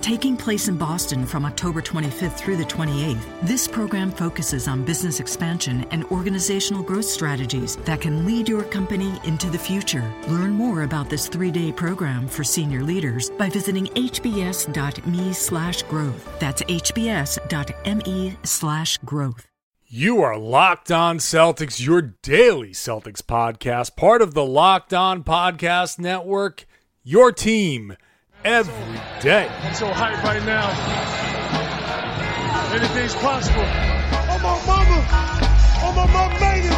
Taking place in Boston from October 25th through the 28th, this program focuses on business expansion and organizational growth strategies that can lead your company into the future. Learn more about this three-day program for senior leaders by visiting hbs.me slash growth. That's hbs.me slash growth. You are Locked On Celtics, your daily Celtics podcast, part of the Locked On Podcast Network, your team every day. I'm so hyped right now. Anything's possible. Oh my mama. Oh my mama made it,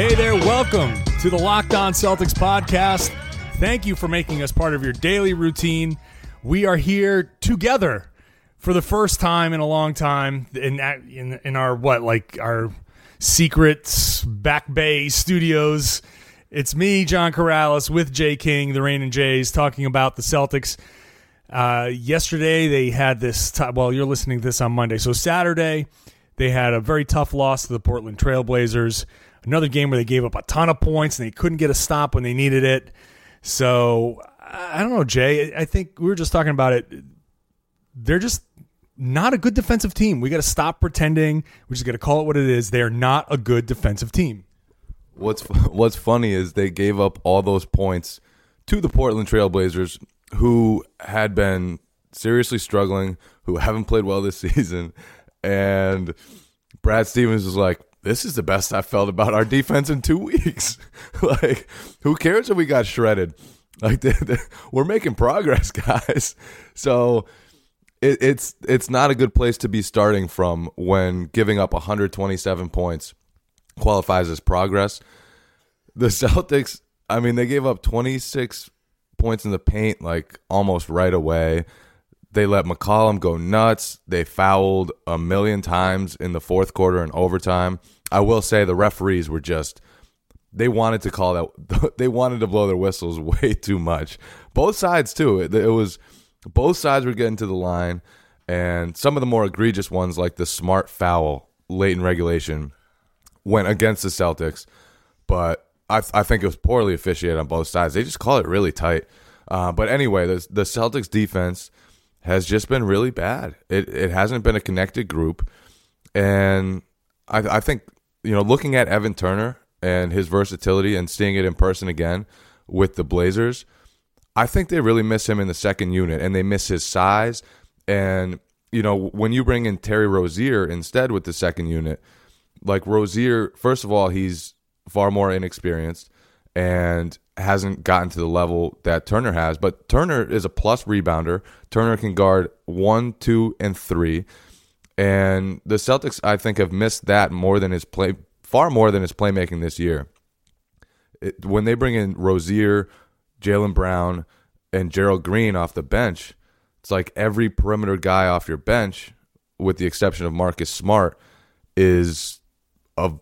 Hey there, welcome to the Locked On Celtics podcast. Thank you for making us part of your daily routine. We are here together for the first time in a long time in in, in our what like our secret back bay studios. It's me, John Karalis, with Jay King, the Rainin Jays, talking about the Celtics. Uh, yesterday they had this. T- well, you're listening to this on Monday, so Saturday they had a very tough loss to the Portland Trailblazers. Another game where they gave up a ton of points and they couldn't get a stop when they needed it. So I don't know, Jay. I think we were just talking about it. They're just not a good defensive team. We got to stop pretending. We just got to call it what it is. They're not a good defensive team. What's What's funny is they gave up all those points to the Portland Trailblazers, who had been seriously struggling, who haven't played well this season, and Brad Stevens was like, "This is the best I've felt about our defense in two weeks. like, who cares if we got shredded? Like, they, they, we're making progress, guys. So." It, it's it's not a good place to be starting from when giving up 127 points qualifies as progress. The Celtics, I mean, they gave up 26 points in the paint like almost right away. They let McCollum go nuts. They fouled a million times in the fourth quarter and overtime. I will say the referees were just they wanted to call that they wanted to blow their whistles way too much. Both sides too. It, it was both sides were getting to the line and some of the more egregious ones like the smart foul late in regulation went against the Celtics, but I, I think it was poorly officiated on both sides. They just call it really tight. Uh, but anyway, the, the Celtics defense has just been really bad. It it hasn't been a connected group, and I, I think you know looking at Evan Turner and his versatility and seeing it in person again with the Blazers, I think they really miss him in the second unit, and they miss his size. And you know when you bring in Terry Rozier instead with the second unit, like Rozier, first of all, he's far more inexperienced and hasn't gotten to the level that Turner has. But Turner is a plus rebounder. Turner can guard one, two, and three. And the Celtics, I think, have missed that more than his play, far more than his playmaking this year. It, when they bring in Rozier, Jaylen Brown, and Gerald Green off the bench, it's like every perimeter guy off your bench, with the exception of Marcus Smart, is a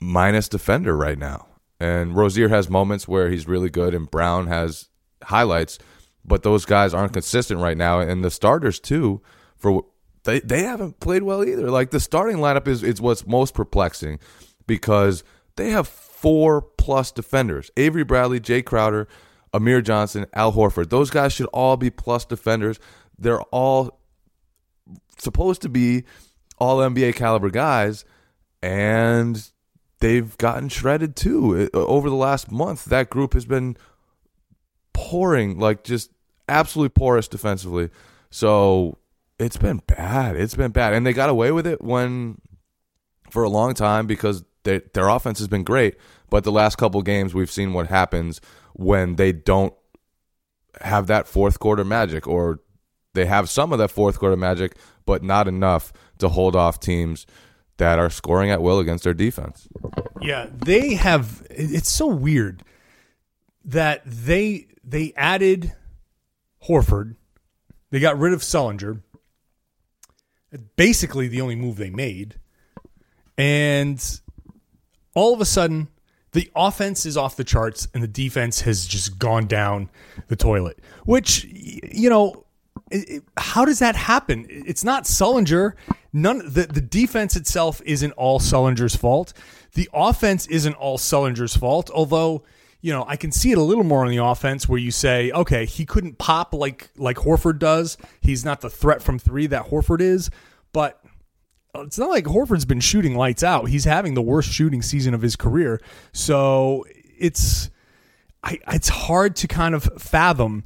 minus defender right now. And Rozier has moments where he's really good, and Brown has highlights, but those guys aren't consistent right now. And the starters too, for they they haven't played well either. Like the starting lineup is is what's most perplexing because they have four plus defenders: Avery Bradley, Jae Crowder, Amir Johnson, Al Horford. Those guys should all be plus defenders. They're all supposed to be all NBA caliber guys, and they've gotten shredded too eh, over the last month. That group has been pouring, like just absolutely porous defensively. So it's been bad. It's been bad, and they got away with it when for a long time because they, their offense has been great. But the last couple games, we've seen what happens when they don't have that fourth quarter magic, or they have some of that fourth quarter magic, but not enough to hold off teams that are scoring at will against their defense. Yeah, they have. It's so weird that they they added Horford, they got rid of Sullinger. Basically, the only move they made, and all of a sudden, the offense is off the charts and the defense has just gone down the toilet. Which you know, how does that happen? It's not Sullinger. None the, the defense itself isn't all Sullinger's fault. The offense isn't all Sullinger's fault, although you know, I can see it a little more on the offense where you say, okay, he couldn't pop like like Horford does. He's not the threat from 3 that Horford is, but uh, it's not like Horford's been shooting lights out. He's having the worst shooting season of his career. So it's I, it's hard to kind of fathom,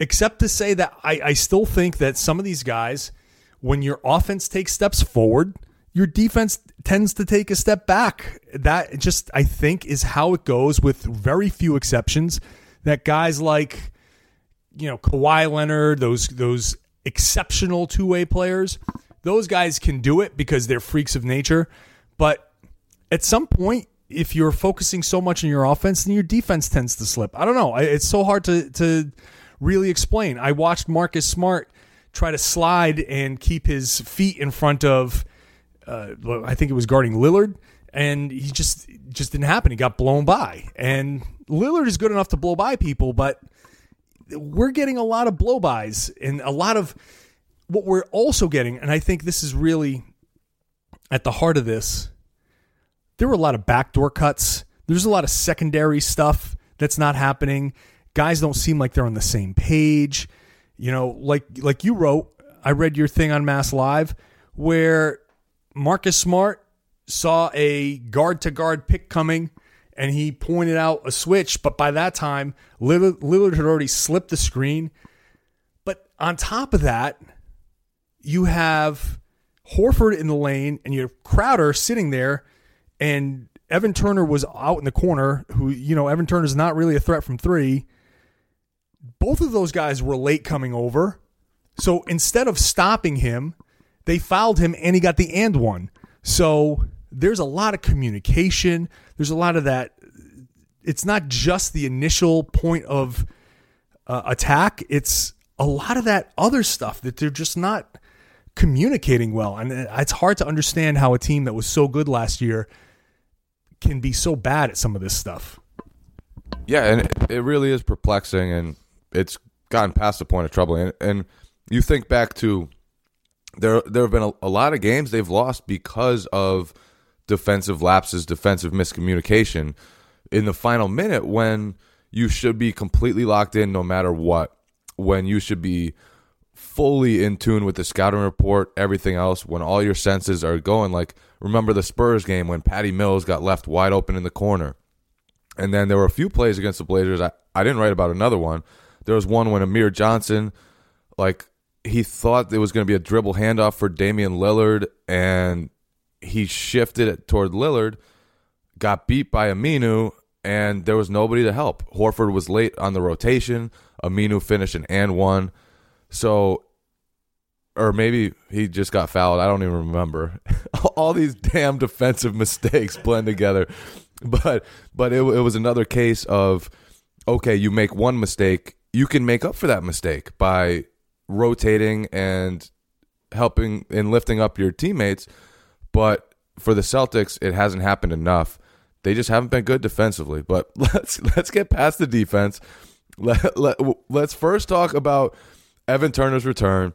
except to say that I, I still think that some of these guys, when your offense takes steps forward, your defense tends to take a step back. That just I think is how it goes with very few exceptions. That guys like you know Kawhi Leonard, those those exceptional two way players, those guys can do it because they're freaks of nature. But at some point, if you're focusing so much on your offense, then your defense tends to slip. I don't know. It's so hard to to really explain. I watched Marcus Smart try to slide and keep his feet in front of. Uh, I think it was guarding Lillard, and he just just didn't happen. He got blown by, and Lillard is good enough to blow by people, but we're getting a lot of blowbys and a lot of what we're also getting, and I think this is really at the heart of this. There were a lot of backdoor cuts. There's a lot of secondary stuff that's not happening. Guys don't seem like they're on the same page. You know, like like you wrote, I read your thing on Mass Live where Marcus Smart saw a guard to guard pick coming and he pointed out a switch, but by that time, Lillard, had already slipped the screen. But on top of that, you have Horford in the lane and you have Crowder sitting there, and Evan Turner was out in the corner, who, you know, Evan Turner is not really a threat from three. Both of those guys were late coming over. So instead of stopping him, they fouled him and he got the and one. So there's a lot of communication. There's a lot of that. It's not just the initial point of uh, attack. It's a lot of that other stuff that they're just not communicating well. And it's hard to understand how a team that was so good last year can be so bad at some of this stuff. Yeah, and it, it really is perplexing, and it's gotten past the point of trouble. And, and you think back to there, there have been a, a lot of games they've lost because of defensive lapses, defensive miscommunication in the final minute when you should be completely locked in no matter what, when you should be fully in tune with the scouting report, everything else, when all your senses are going. Like, remember the Spurs game when Patty Mills got left wide open in the corner. And then there were a few plays against the Blazers. I, I didn't write about another one. There was one when Amir Johnson, like, he thought it was going to be a dribble handoff for Damian Lillard, and he shifted it toward Lillard, got beat by Aminu, and there was nobody to help. Horford was late on the rotation. Aminu finished an and one. So, or maybe he just got fouled. I don't even remember. All these damn defensive mistakes blend together. But but it, it was another case of okay, you make one mistake, you can make up for that mistake by rotating and helping and lifting up your teammates. But for the Celtics, it hasn't happened enough. They just haven't been good defensively. But let's let's get past the defense. Let, let, let's first talk about Evan Turner's return,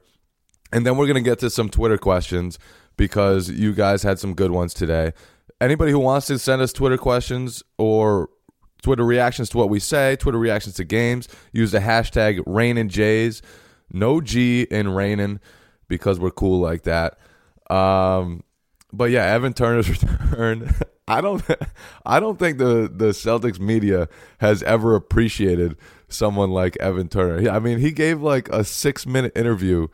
and then we're going to get to some Twitter questions because you guys had some good ones today. Anybody who wants to send us Twitter questions or Twitter reactions to what we say, Twitter reactions to games, use the hashtag Rainin Jays. No G in Rainin because we're cool like that. Um, but yeah, Evan Turner's return. I don't I don't think the the Celtics media has ever appreciated someone like Evan Turner. I mean, he gave like a six minute interview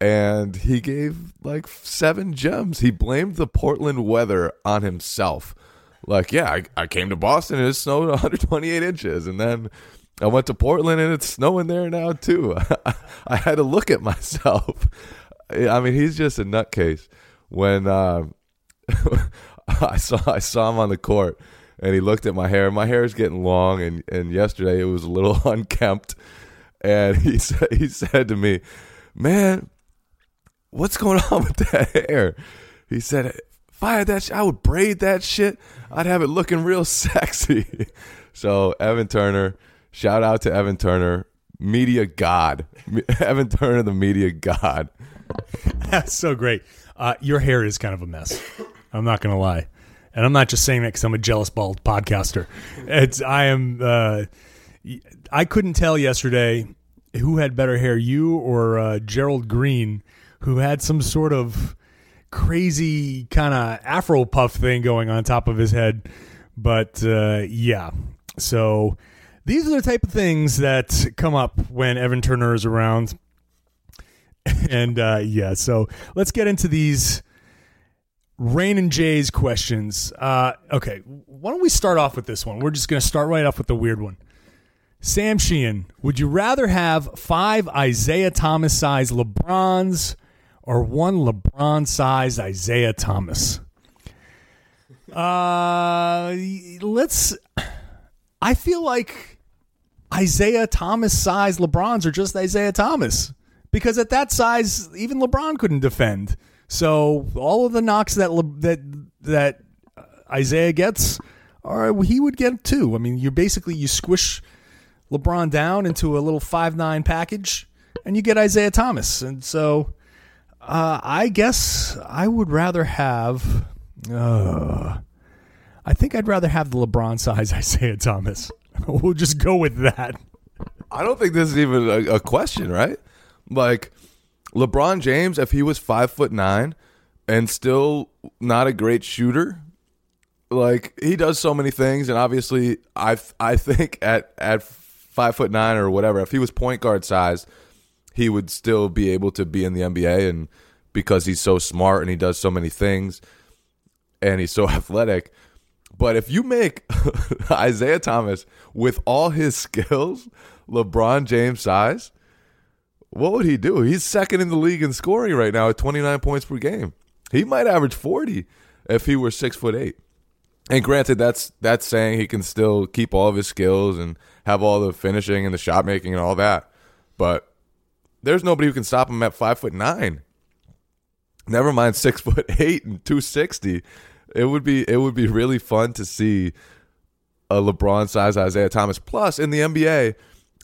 and he gave like seven gems. He blamed the Portland weather on himself. Like, yeah, I, I came to Boston and it snowed 128 inches. And then I went to Portland and it's snowing there now too. I had to look at myself. I mean, he's just a nutcase. When uh, I saw I saw him on the court and he looked at my hair. My hair is getting long, and, and yesterday it was a little unkempt. And he said he said to me, "Man, what's going on with that hair?" He said, "If I that, sh- I would braid that shit. I'd have it looking real sexy." so Evan Turner, shout out to Evan Turner, media god, Evan Turner, the media god. That's so great. Uh, your hair is kind of a mess. I'm not gonna lie, and I'm not just saying that because I'm a jealous bald podcaster. It's I am. Uh, I couldn't tell yesterday who had better hair, you or uh, Gerald Green, who had some sort of crazy kind of Afro puff thing going on top of his head. But uh, yeah, so these are the type of things that come up when Evan Turner is around and uh, yeah, so let's get into these Rainin Jays questions. Uh, okay, why don't we start off with this one? We're just going to start right off with the weird one. Sam Sheehan, would you rather have five Isaiah Thomas size LeBrons or one LeBron sized Isaiah Thomas? Uh, let's. I feel like Isaiah Thomas sized LeBrons are just Isaiah Thomas because at that size, even LeBron couldn't defend. So all of the knocks that Le- that that Isaiah gets, are he would get too. I mean, you basically you squish LeBron down into a little five nine package, and you get Isaiah Thomas. And so, uh, I guess I would rather have. Uh, I think I'd rather have the LeBron size Isaiah Thomas. we'll just go with that. I don't think this is even a, a question, right? Like LeBron James, if he was five foot nine and still not a great shooter, like he does so many things, and obviously, I I think at at five foot nine or whatever, if he was point guard size, he would still be able to be in the NBA, and because he's so smart and he does so many things, and he's so athletic. But if you make Isaiah Thomas with all his skills, LeBron James size, what would he do? He's second in the league in scoring right now at 29 points per game. He might average 40 if he were six foot eight. And granted, that's that's saying he can still keep all of his skills and have all the finishing and the shot making and all that. But there's nobody who can stop him at five foot nine. Never mind six foot eight and two sixty. It would be it would be really fun to see a LeBron size Isaiah Thomas. Plus in the NBA,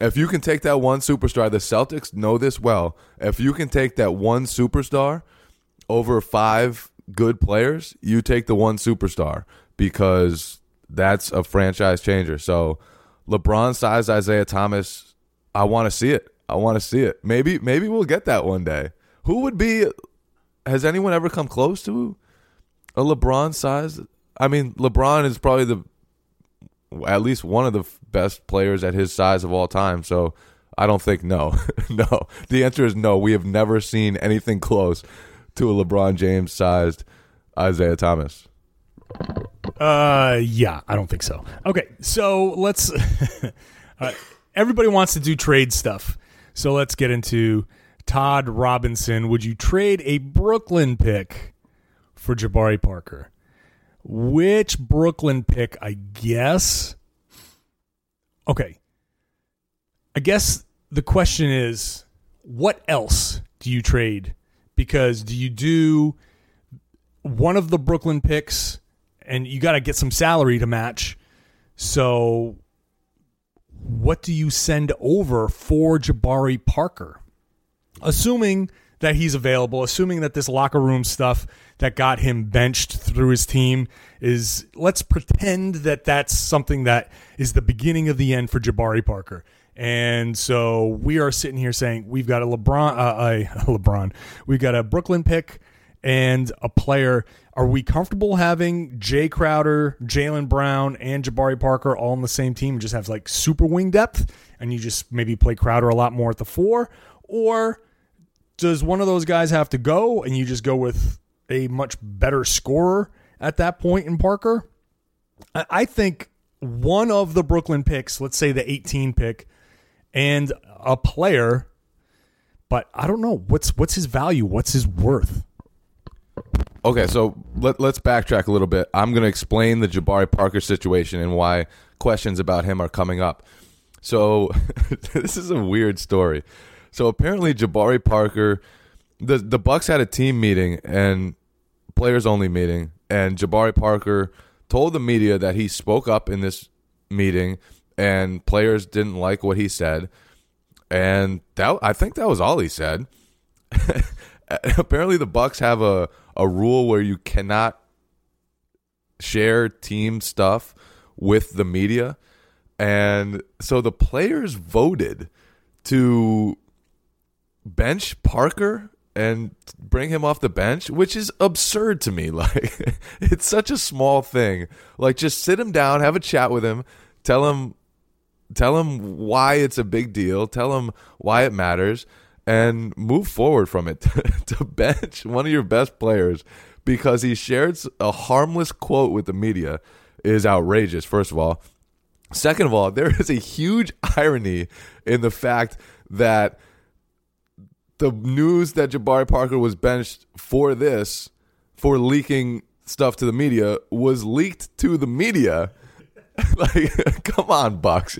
if you can take that one superstar, the Celtics know this well. If you can take that one superstar over five good players, you take the one superstar because that's a franchise changer. So LeBron size Isaiah Thomas, I want to see it. I want to see it. Maybe maybe we'll get that one day. Who would be has anyone ever come close to a LeBron size? I mean, LeBron is probably the at least one of the best players at his size of all time. So I don't think no, no. The answer is no. We have never seen anything close to a LeBron James sized Isaiah Thomas. Uh, yeah, I don't think so. Okay, so let's. uh, everybody wants to do trade stuff, so let's get into Todd Robinson. Would you trade a Brooklyn pick for Jabari Parker? Which Brooklyn pick? I guess. Okay. I guess the question is, what else do you trade? Because do you do one of the Brooklyn picks, and you got to get some salary to match. So, what do you send over for Jabari Parker? Assuming that he's available, assuming that this locker room stuff that got him benched through his team is, let's pretend that that's something that is the beginning of the end for Jabari Parker. And so we are sitting here saying we've got a LeBron, uh, a LeBron, we've got a Brooklyn pick and a player. Are we comfortable having Jae Crowder, Jaylen Brown, and Jabari Parker all on the same team and just have like super wing depth? and you just maybe play Crowder a lot more at the four? Or does one of those guys have to go and you just go with a much better scorer at that point in Parker? I think one of the Brooklyn picks, let's say the 18 pick, and a player, but I don't know what's what's his value, what's his worth. Okay, so let, let's backtrack a little bit. I'm going to explain the Jabari Parker situation and why questions about him are coming up. So, this is a weird story. So, apparently, Jabari Parker, the the Bucks had a team meeting and players only meeting, and Jabari Parker told the media that he spoke up in this meeting, and players didn't like what he said, and that I think that was all he said. apparently the bucks have a, a rule where you cannot share team stuff with the media. And so the players voted to bench parker and bring him off the bench which is absurd to me. Like it's such a small thing. Like just sit him down have a chat with him tell him tell him why it's a big deal tell him why it matters and move forward from it to bench one of your best players because he shared a harmless quote with the media is outrageous first of all. Second of all there is a huge irony in the fact that the news that Jabari Parker was benched for this for leaking stuff to the media was leaked to the media. Like come on bucks.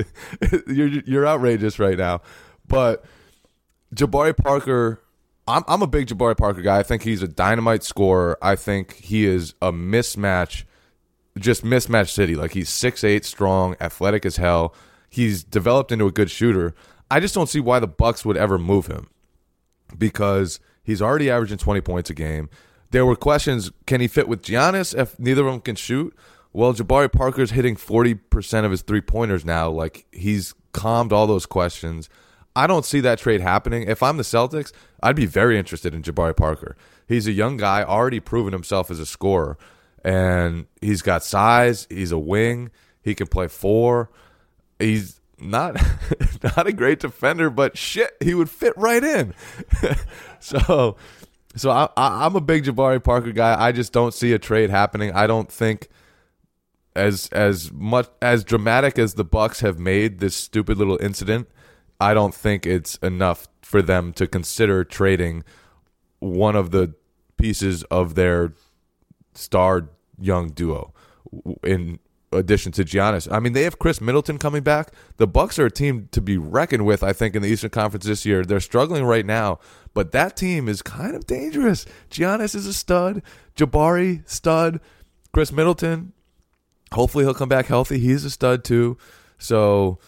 You're you're outrageous right now. But Jabari Parker, I'm I'm a big Jabari Parker guy. I think he's a dynamite scorer. I think he is a mismatch, just mismatch city. Like he's six eight, strong, athletic as hell. He's developed into a good shooter. I just don't see why the Bucks would ever move him because he's already averaging 20 points a game. There were questions: Can he fit with Giannis if neither of them can shoot? Well, Jabari Parker's hitting 40% of his three pointers now. Like he's calmed all those questions. I don't see that trade happening. If I'm the Celtics, I'd be very interested in Jabari Parker. He's a young guy, already proven himself as a scorer, and he's got size. He's a wing. He can play four. He's not not a great defender, but shit, he would fit right in. so, so I, I, I'm a big Jabari Parker guy. I just don't see a trade happening. I don't think as as much as dramatic as the Bucks have made this stupid little incident. I don't think it's enough for them to consider trading one of the pieces of their star young duo in addition to Giannis. I mean, they have Khris Middleton coming back. The Bucks are a team to be reckoned with, I think, in the Eastern Conference this year. They're struggling right now, but that team is kind of dangerous. Giannis is a stud, Jabari stud, Khris Middleton. Hopefully he'll come back healthy. He's a stud too. So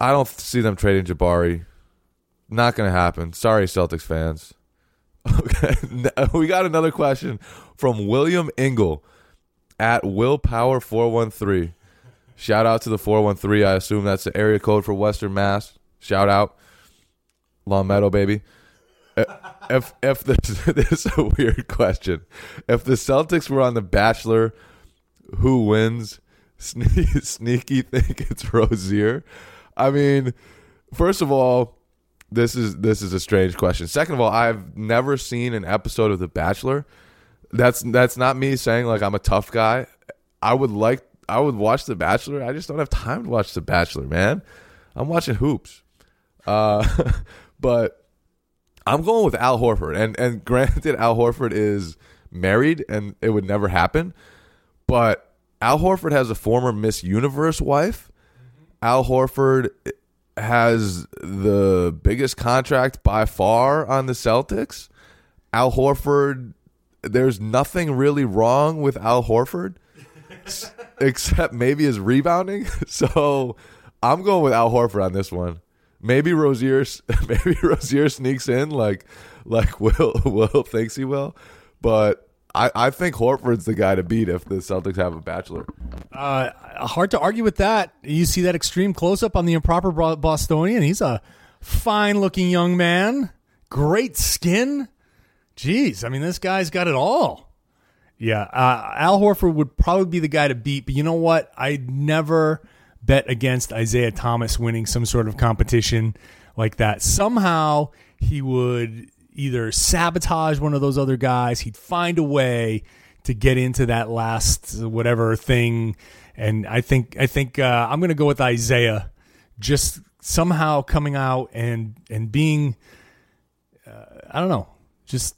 I don't see them trading Jabari. Not going to happen. Sorry, Celtics fans. Okay, we got another question from William Engel at Willpower four one three. Shout out to the four one three. I assume that's the area code for Western Mass. Shout out, Longmeadow, baby. If if this, this is a weird question, if the Celtics were on The Bachelor, who wins? Sneaky, sneaky think it's Rozier. I mean, first of all, this is this is a strange question. Second of all, I've never seen an episode of The Bachelor. That's that's not me saying like I'm a tough guy. I would like I would watch The Bachelor. I just don't have time to watch The Bachelor, man. I'm watching hoops. Uh, but I'm going with Al Horford. And and granted Al Horford is married and it would never happen. But Al Horford has a former Miss Universe wife. Al Horford has the biggest contract by far on the Celtics. Al Horford, there's nothing really wrong with Al Horford except maybe his rebounding. So I'm going with Al Horford on this one. Maybe Rozier, maybe Rozier sneaks in like like Will Will thinks he will, but I, I think Horford's the guy to beat if the Celtics have a bachelor. Uh, hard to argue with that. You see that extreme close up on the improper Bostonian. He's a fine looking young man, great skin. Jeez, I mean, this guy's got it all. Yeah, uh, Al Horford would probably be the guy to beat, but you know what? I'd never bet against Isaiah Thomas winning some sort of competition like that. Somehow he would either sabotage one of those other guys, he'd find a way to get into that last whatever thing. And I think I think uh, I'm going to go with Isaiah, just somehow coming out and and being, uh, I don't know, just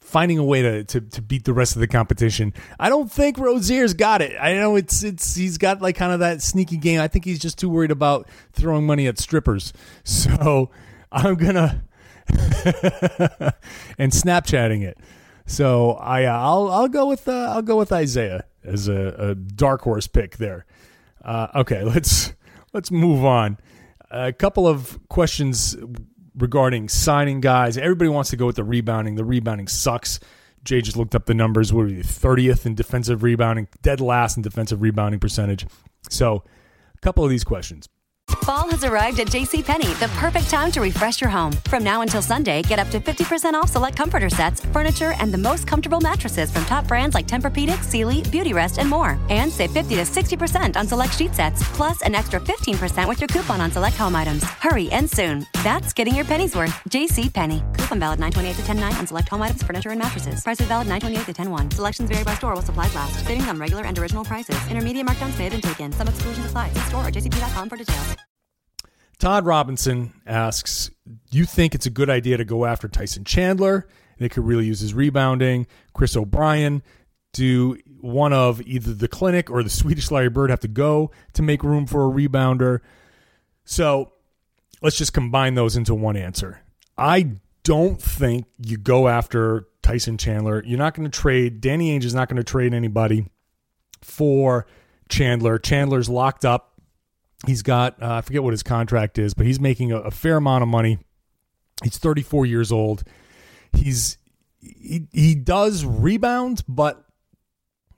finding a way to, to to beat the rest of the competition. I don't think Rozier's got it. I know it's it's he's got like kind of that sneaky game. I think he's just too worried about throwing money at strippers. So I'm gonna and Snapchatting it. So I uh, I'll I'll go with uh, I'll go with Isaiah as a, a dark horse pick there. Uh, okay, let's let's move on. A couple of questions regarding signing guys. Everybody wants to go with the rebounding. The rebounding sucks. Jay just looked up the numbers. What are we, 30th in defensive rebounding, dead last in defensive rebounding percentage. So, a couple of these questions. Fall has arrived at JCPenney, the perfect time to refresh your home. From now until Sunday, get up to 50% off select comforter sets, furniture, and the most comfortable mattresses from top brands like Tempur-Pedic, Sealy, Beautyrest, and more. And save 50 to 60% on select sheet sets, plus an extra 15% with your coupon on select home items. Hurry and soon. That's getting your pennies worth. JCPenney. Coupon valid 928 to 109 on select home items, furniture, and mattresses. Prices valid 928 to 101. Selections vary by store while supplies last. Savings on regular and original prices. Intermediate markdowns may have been taken. Some exclusions apply. See store or jcp.com for details. Todd Robinson asks, "Do you think it's a good idea to go after Tyson Chandler? They could really use his rebounding. Chris O'Brien. Do one of either the clinic or the Swedish Larry Bird have to go to make room for a rebounder? So let's just combine those into one answer. I don't think you go after Tyson Chandler. You're not going to trade. Danny Ainge is not going to trade anybody for Chandler. Chandler's locked up He's got uh, I forget what his contract is, but he's making a, a fair amount of money. He's 34 years old. He's he, he does rebound, but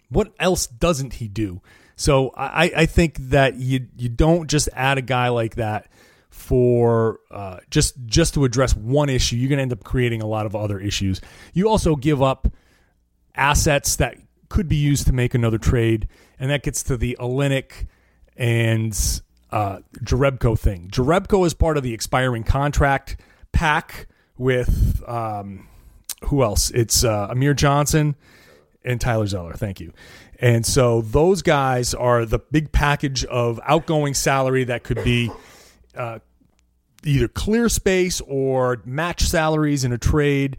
what else doesn't he do? So I, I think that you you don't just add a guy like that for uh, just just to address one issue. You're going to end up creating a lot of other issues. You also give up assets that could be used to make another trade, and that gets to the Olynyk and uh, Jerebko thing. Jerebko is part of the expiring contract pack with um, who else? It's uh, Amir Johnson and Tyler Zeller. Thank you. And so those guys are the big package of outgoing salary that could be uh, either clear space or match salaries in a trade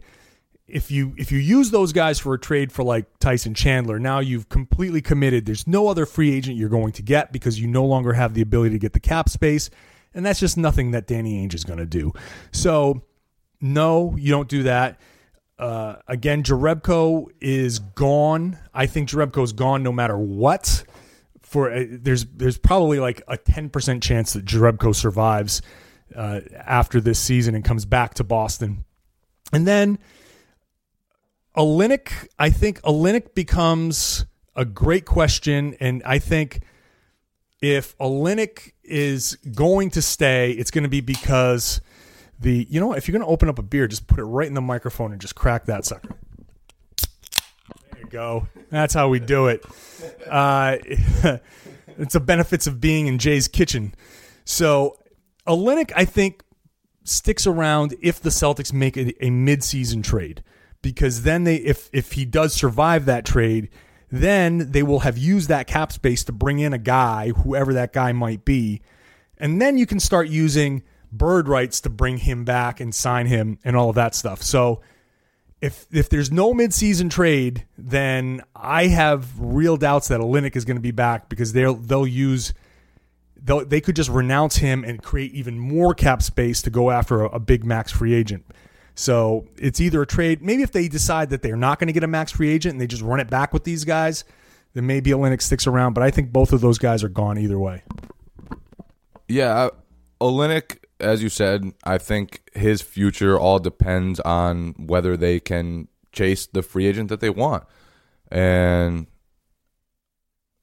if you if you use those guys for a trade for like Tyson Chandler, now you've completely committed. There's no other free agent you're going to get because you no longer have the ability to get the cap space, and that's just nothing that Danny Ainge is going to do. So, no, you don't do that. Uh, again, Jerebko is gone. I think Jerebko is gone no matter what. For uh, there's there's probably like a ten percent chance that Jerebko survives uh, after this season and comes back to Boston, and then Olynyk, I think Olynyk becomes a great question, and I think if Olynyk is going to stay, it's going to be because the you know what, if you're going to open up a beer, just put it right in the microphone and just crack that sucker. There you go. That's how we do it. Uh, it's the benefits of being in Jay's kitchen. So Olynyk, I think, sticks around if the Celtics make a, a mid-season trade because then they if if he does survive that trade, then they will have used that cap space to bring in a guy, whoever that guy might be, and then you can start using bird rights to bring him back and sign him and all of that stuff. So if if there's no midseason trade, then I have real doubts that Olynyk is going to be back because they'll they'll use they'll, they could just renounce him and create even more cap space to go after a, a big max free agent. So it's either a trade. Maybe if they decide that they're not going to get a max free agent and they just run it back with these guys, then maybe Olynyk sticks around. But I think both of those guys are gone either way. Yeah, uh, Olynyk, as you said, I think his future all depends on whether they can chase the free agent that they want, and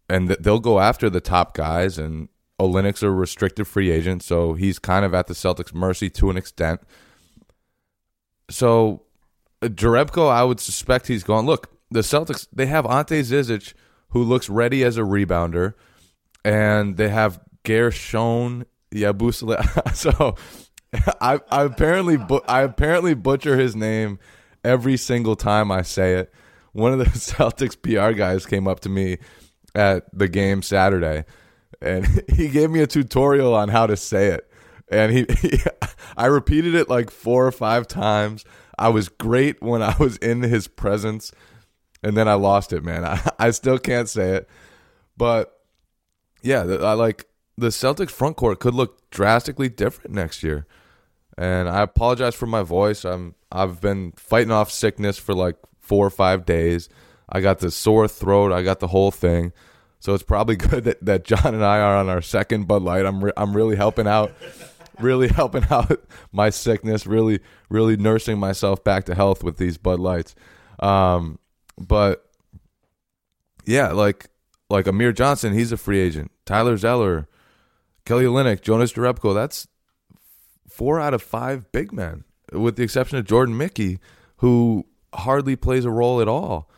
and they'll go after the top guys. And Olynyk's a restricted free agent, so he's kind of at the Celtics' mercy to an extent. So uh, Jerebko, I would suspect he's gone. Look, the Celtics they have Ante Zizic, who looks ready as a rebounder, and they have Guerschon Yabusele. so I, I apparently bu- I apparently butcher his name every single time I say it. One of the Celtics PR guys came up to me at the game Saturday, and he gave me a tutorial on how to say it. And he, he I repeated it like four or five times. I was great when I was in his presence, and then I lost it, man. I, I still can't say it, but yeah, I like the Celtics front court could look drastically different next year. And I apologize for my voice. I'm I've been fighting off sickness for like 4 or 5 days. I got the sore throat, I got the whole thing. So it's probably good that, that John and I are on our second Bud Light. I'm re- I'm really helping out really helping out my sickness, really really nursing myself back to health with these Bud Lights. Um, but yeah, like like Amir Johnson, he's a free agent. Tyler Zeller, Kelly Olynyk, Jonas Jerebko, that's four out of five big men, with the exception of Jordan Mickey, who hardly plays a role at all.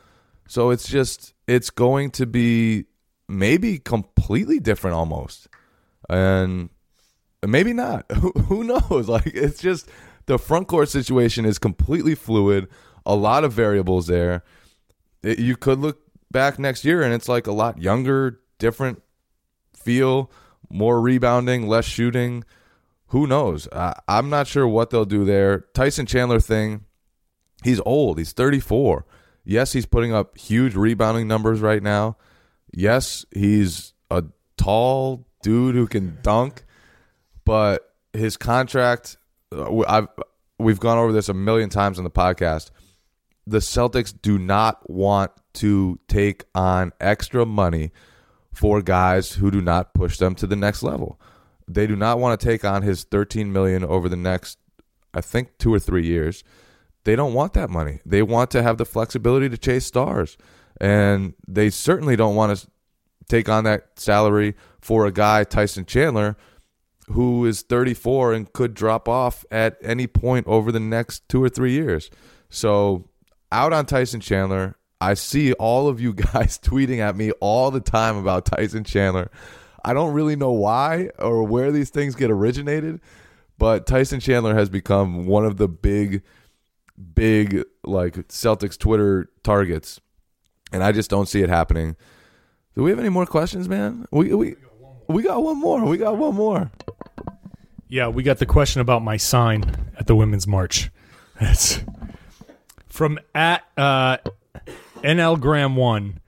So it's just it's going to be maybe completely different almost. And maybe not. Who knows? Like it's just the front court situation is completely fluid. A lot of variables there. It, you could look back next year and it's like a lot younger, different feel, more rebounding, less shooting. Who knows? I, I'm not sure what they'll do there. Tyson Chandler thing. He's old. He's 34. Yes, he's putting up huge rebounding numbers right now. Yes, he's a tall dude who can dunk but his contract, uh, I've we've gone over this a million times on the podcast. The Celtics do not want to take on extra money for guys who do not push them to the next level. They do not want to take on his 13 million over the next I think 2 or 3 years. They don't want that money. They want to have the flexibility to chase stars. And they certainly don't want to take on that salary for a guy Tyson Chandler who is 34 and could drop off at any point over the next two or three years. So, out on Tyson Chandler. I see all of you guys tweeting at me all the time about Tyson Chandler. I don't really know why or where these things get originated, but Tyson Chandler has become one of the big, big, like Celtics Twitter targets. And I just don't see it happening. Do we have any more questions, man? We, we, we got one more. We got one more. Yeah, we got the question about my sign at the Women's March. That's from at uh, NL Graham one.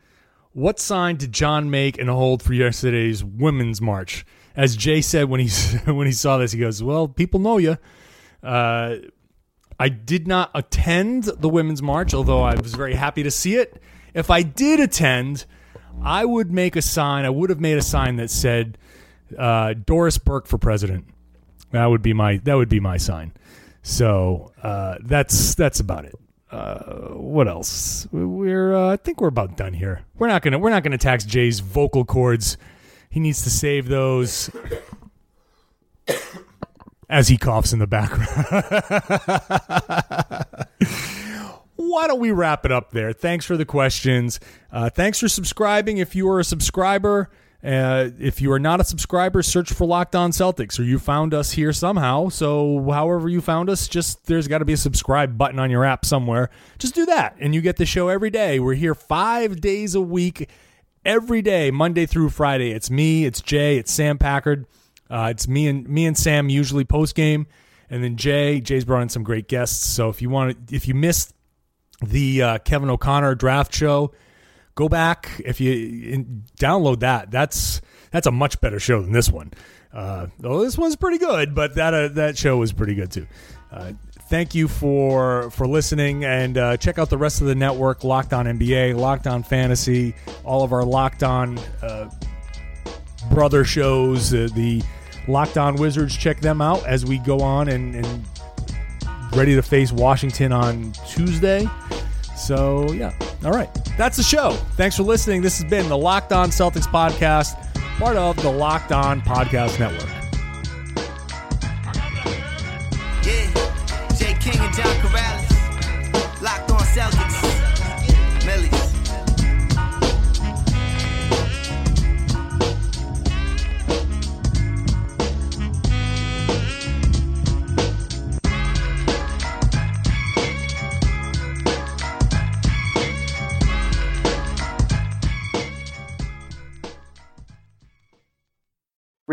What sign did John make and hold for yesterday's Women's March? As Jay said when he when he saw this, he goes, "Well, people know you." Uh, I did not attend the Women's March, although I was very happy to see it. If I did attend, I would make a sign. I would have made a sign that said uh, Doris Burke for president. That would be my that would be my sign. So uh, that's that's about it. Uh, what else? We're uh, I think we're about done here. We're not gonna we're not gonna tax Jay's vocal cords. He needs to save those. As he coughs in the background. why don't we wrap it up there? Thanks for the questions. Uh, thanks for subscribing. If you are a subscriber, uh, if you are not a subscriber, search for Locked On Celtics, or you found us here somehow. So, however you found us, just there's got to be a subscribe button on your app somewhere. Just do that, and you get the show every day. We're here five days a week, every day, Monday through Friday. It's me, it's Jay, it's Sam Packard. Uh, it's me and me and Sam usually post game, and then Jay. Jay's brought in some great guests. So if you want, if you missed the uh, Kevin O'Connor draft show go back if you download that. That's that's a much better show than this one. Though this one's pretty good, but that uh, that show was pretty good too. Uh, thank you for for listening and uh, check out the rest of the network locked on nba locked on fantasy all of our locked on uh, brother shows uh, the locked on wizards check them out as we go on and, and ready to face washington on tuesday so, yeah. All right. That's the show. Thanks for listening. This has been the Locked On Celtics podcast, part of the Locked On Podcast Network. Yeah, Jay King and John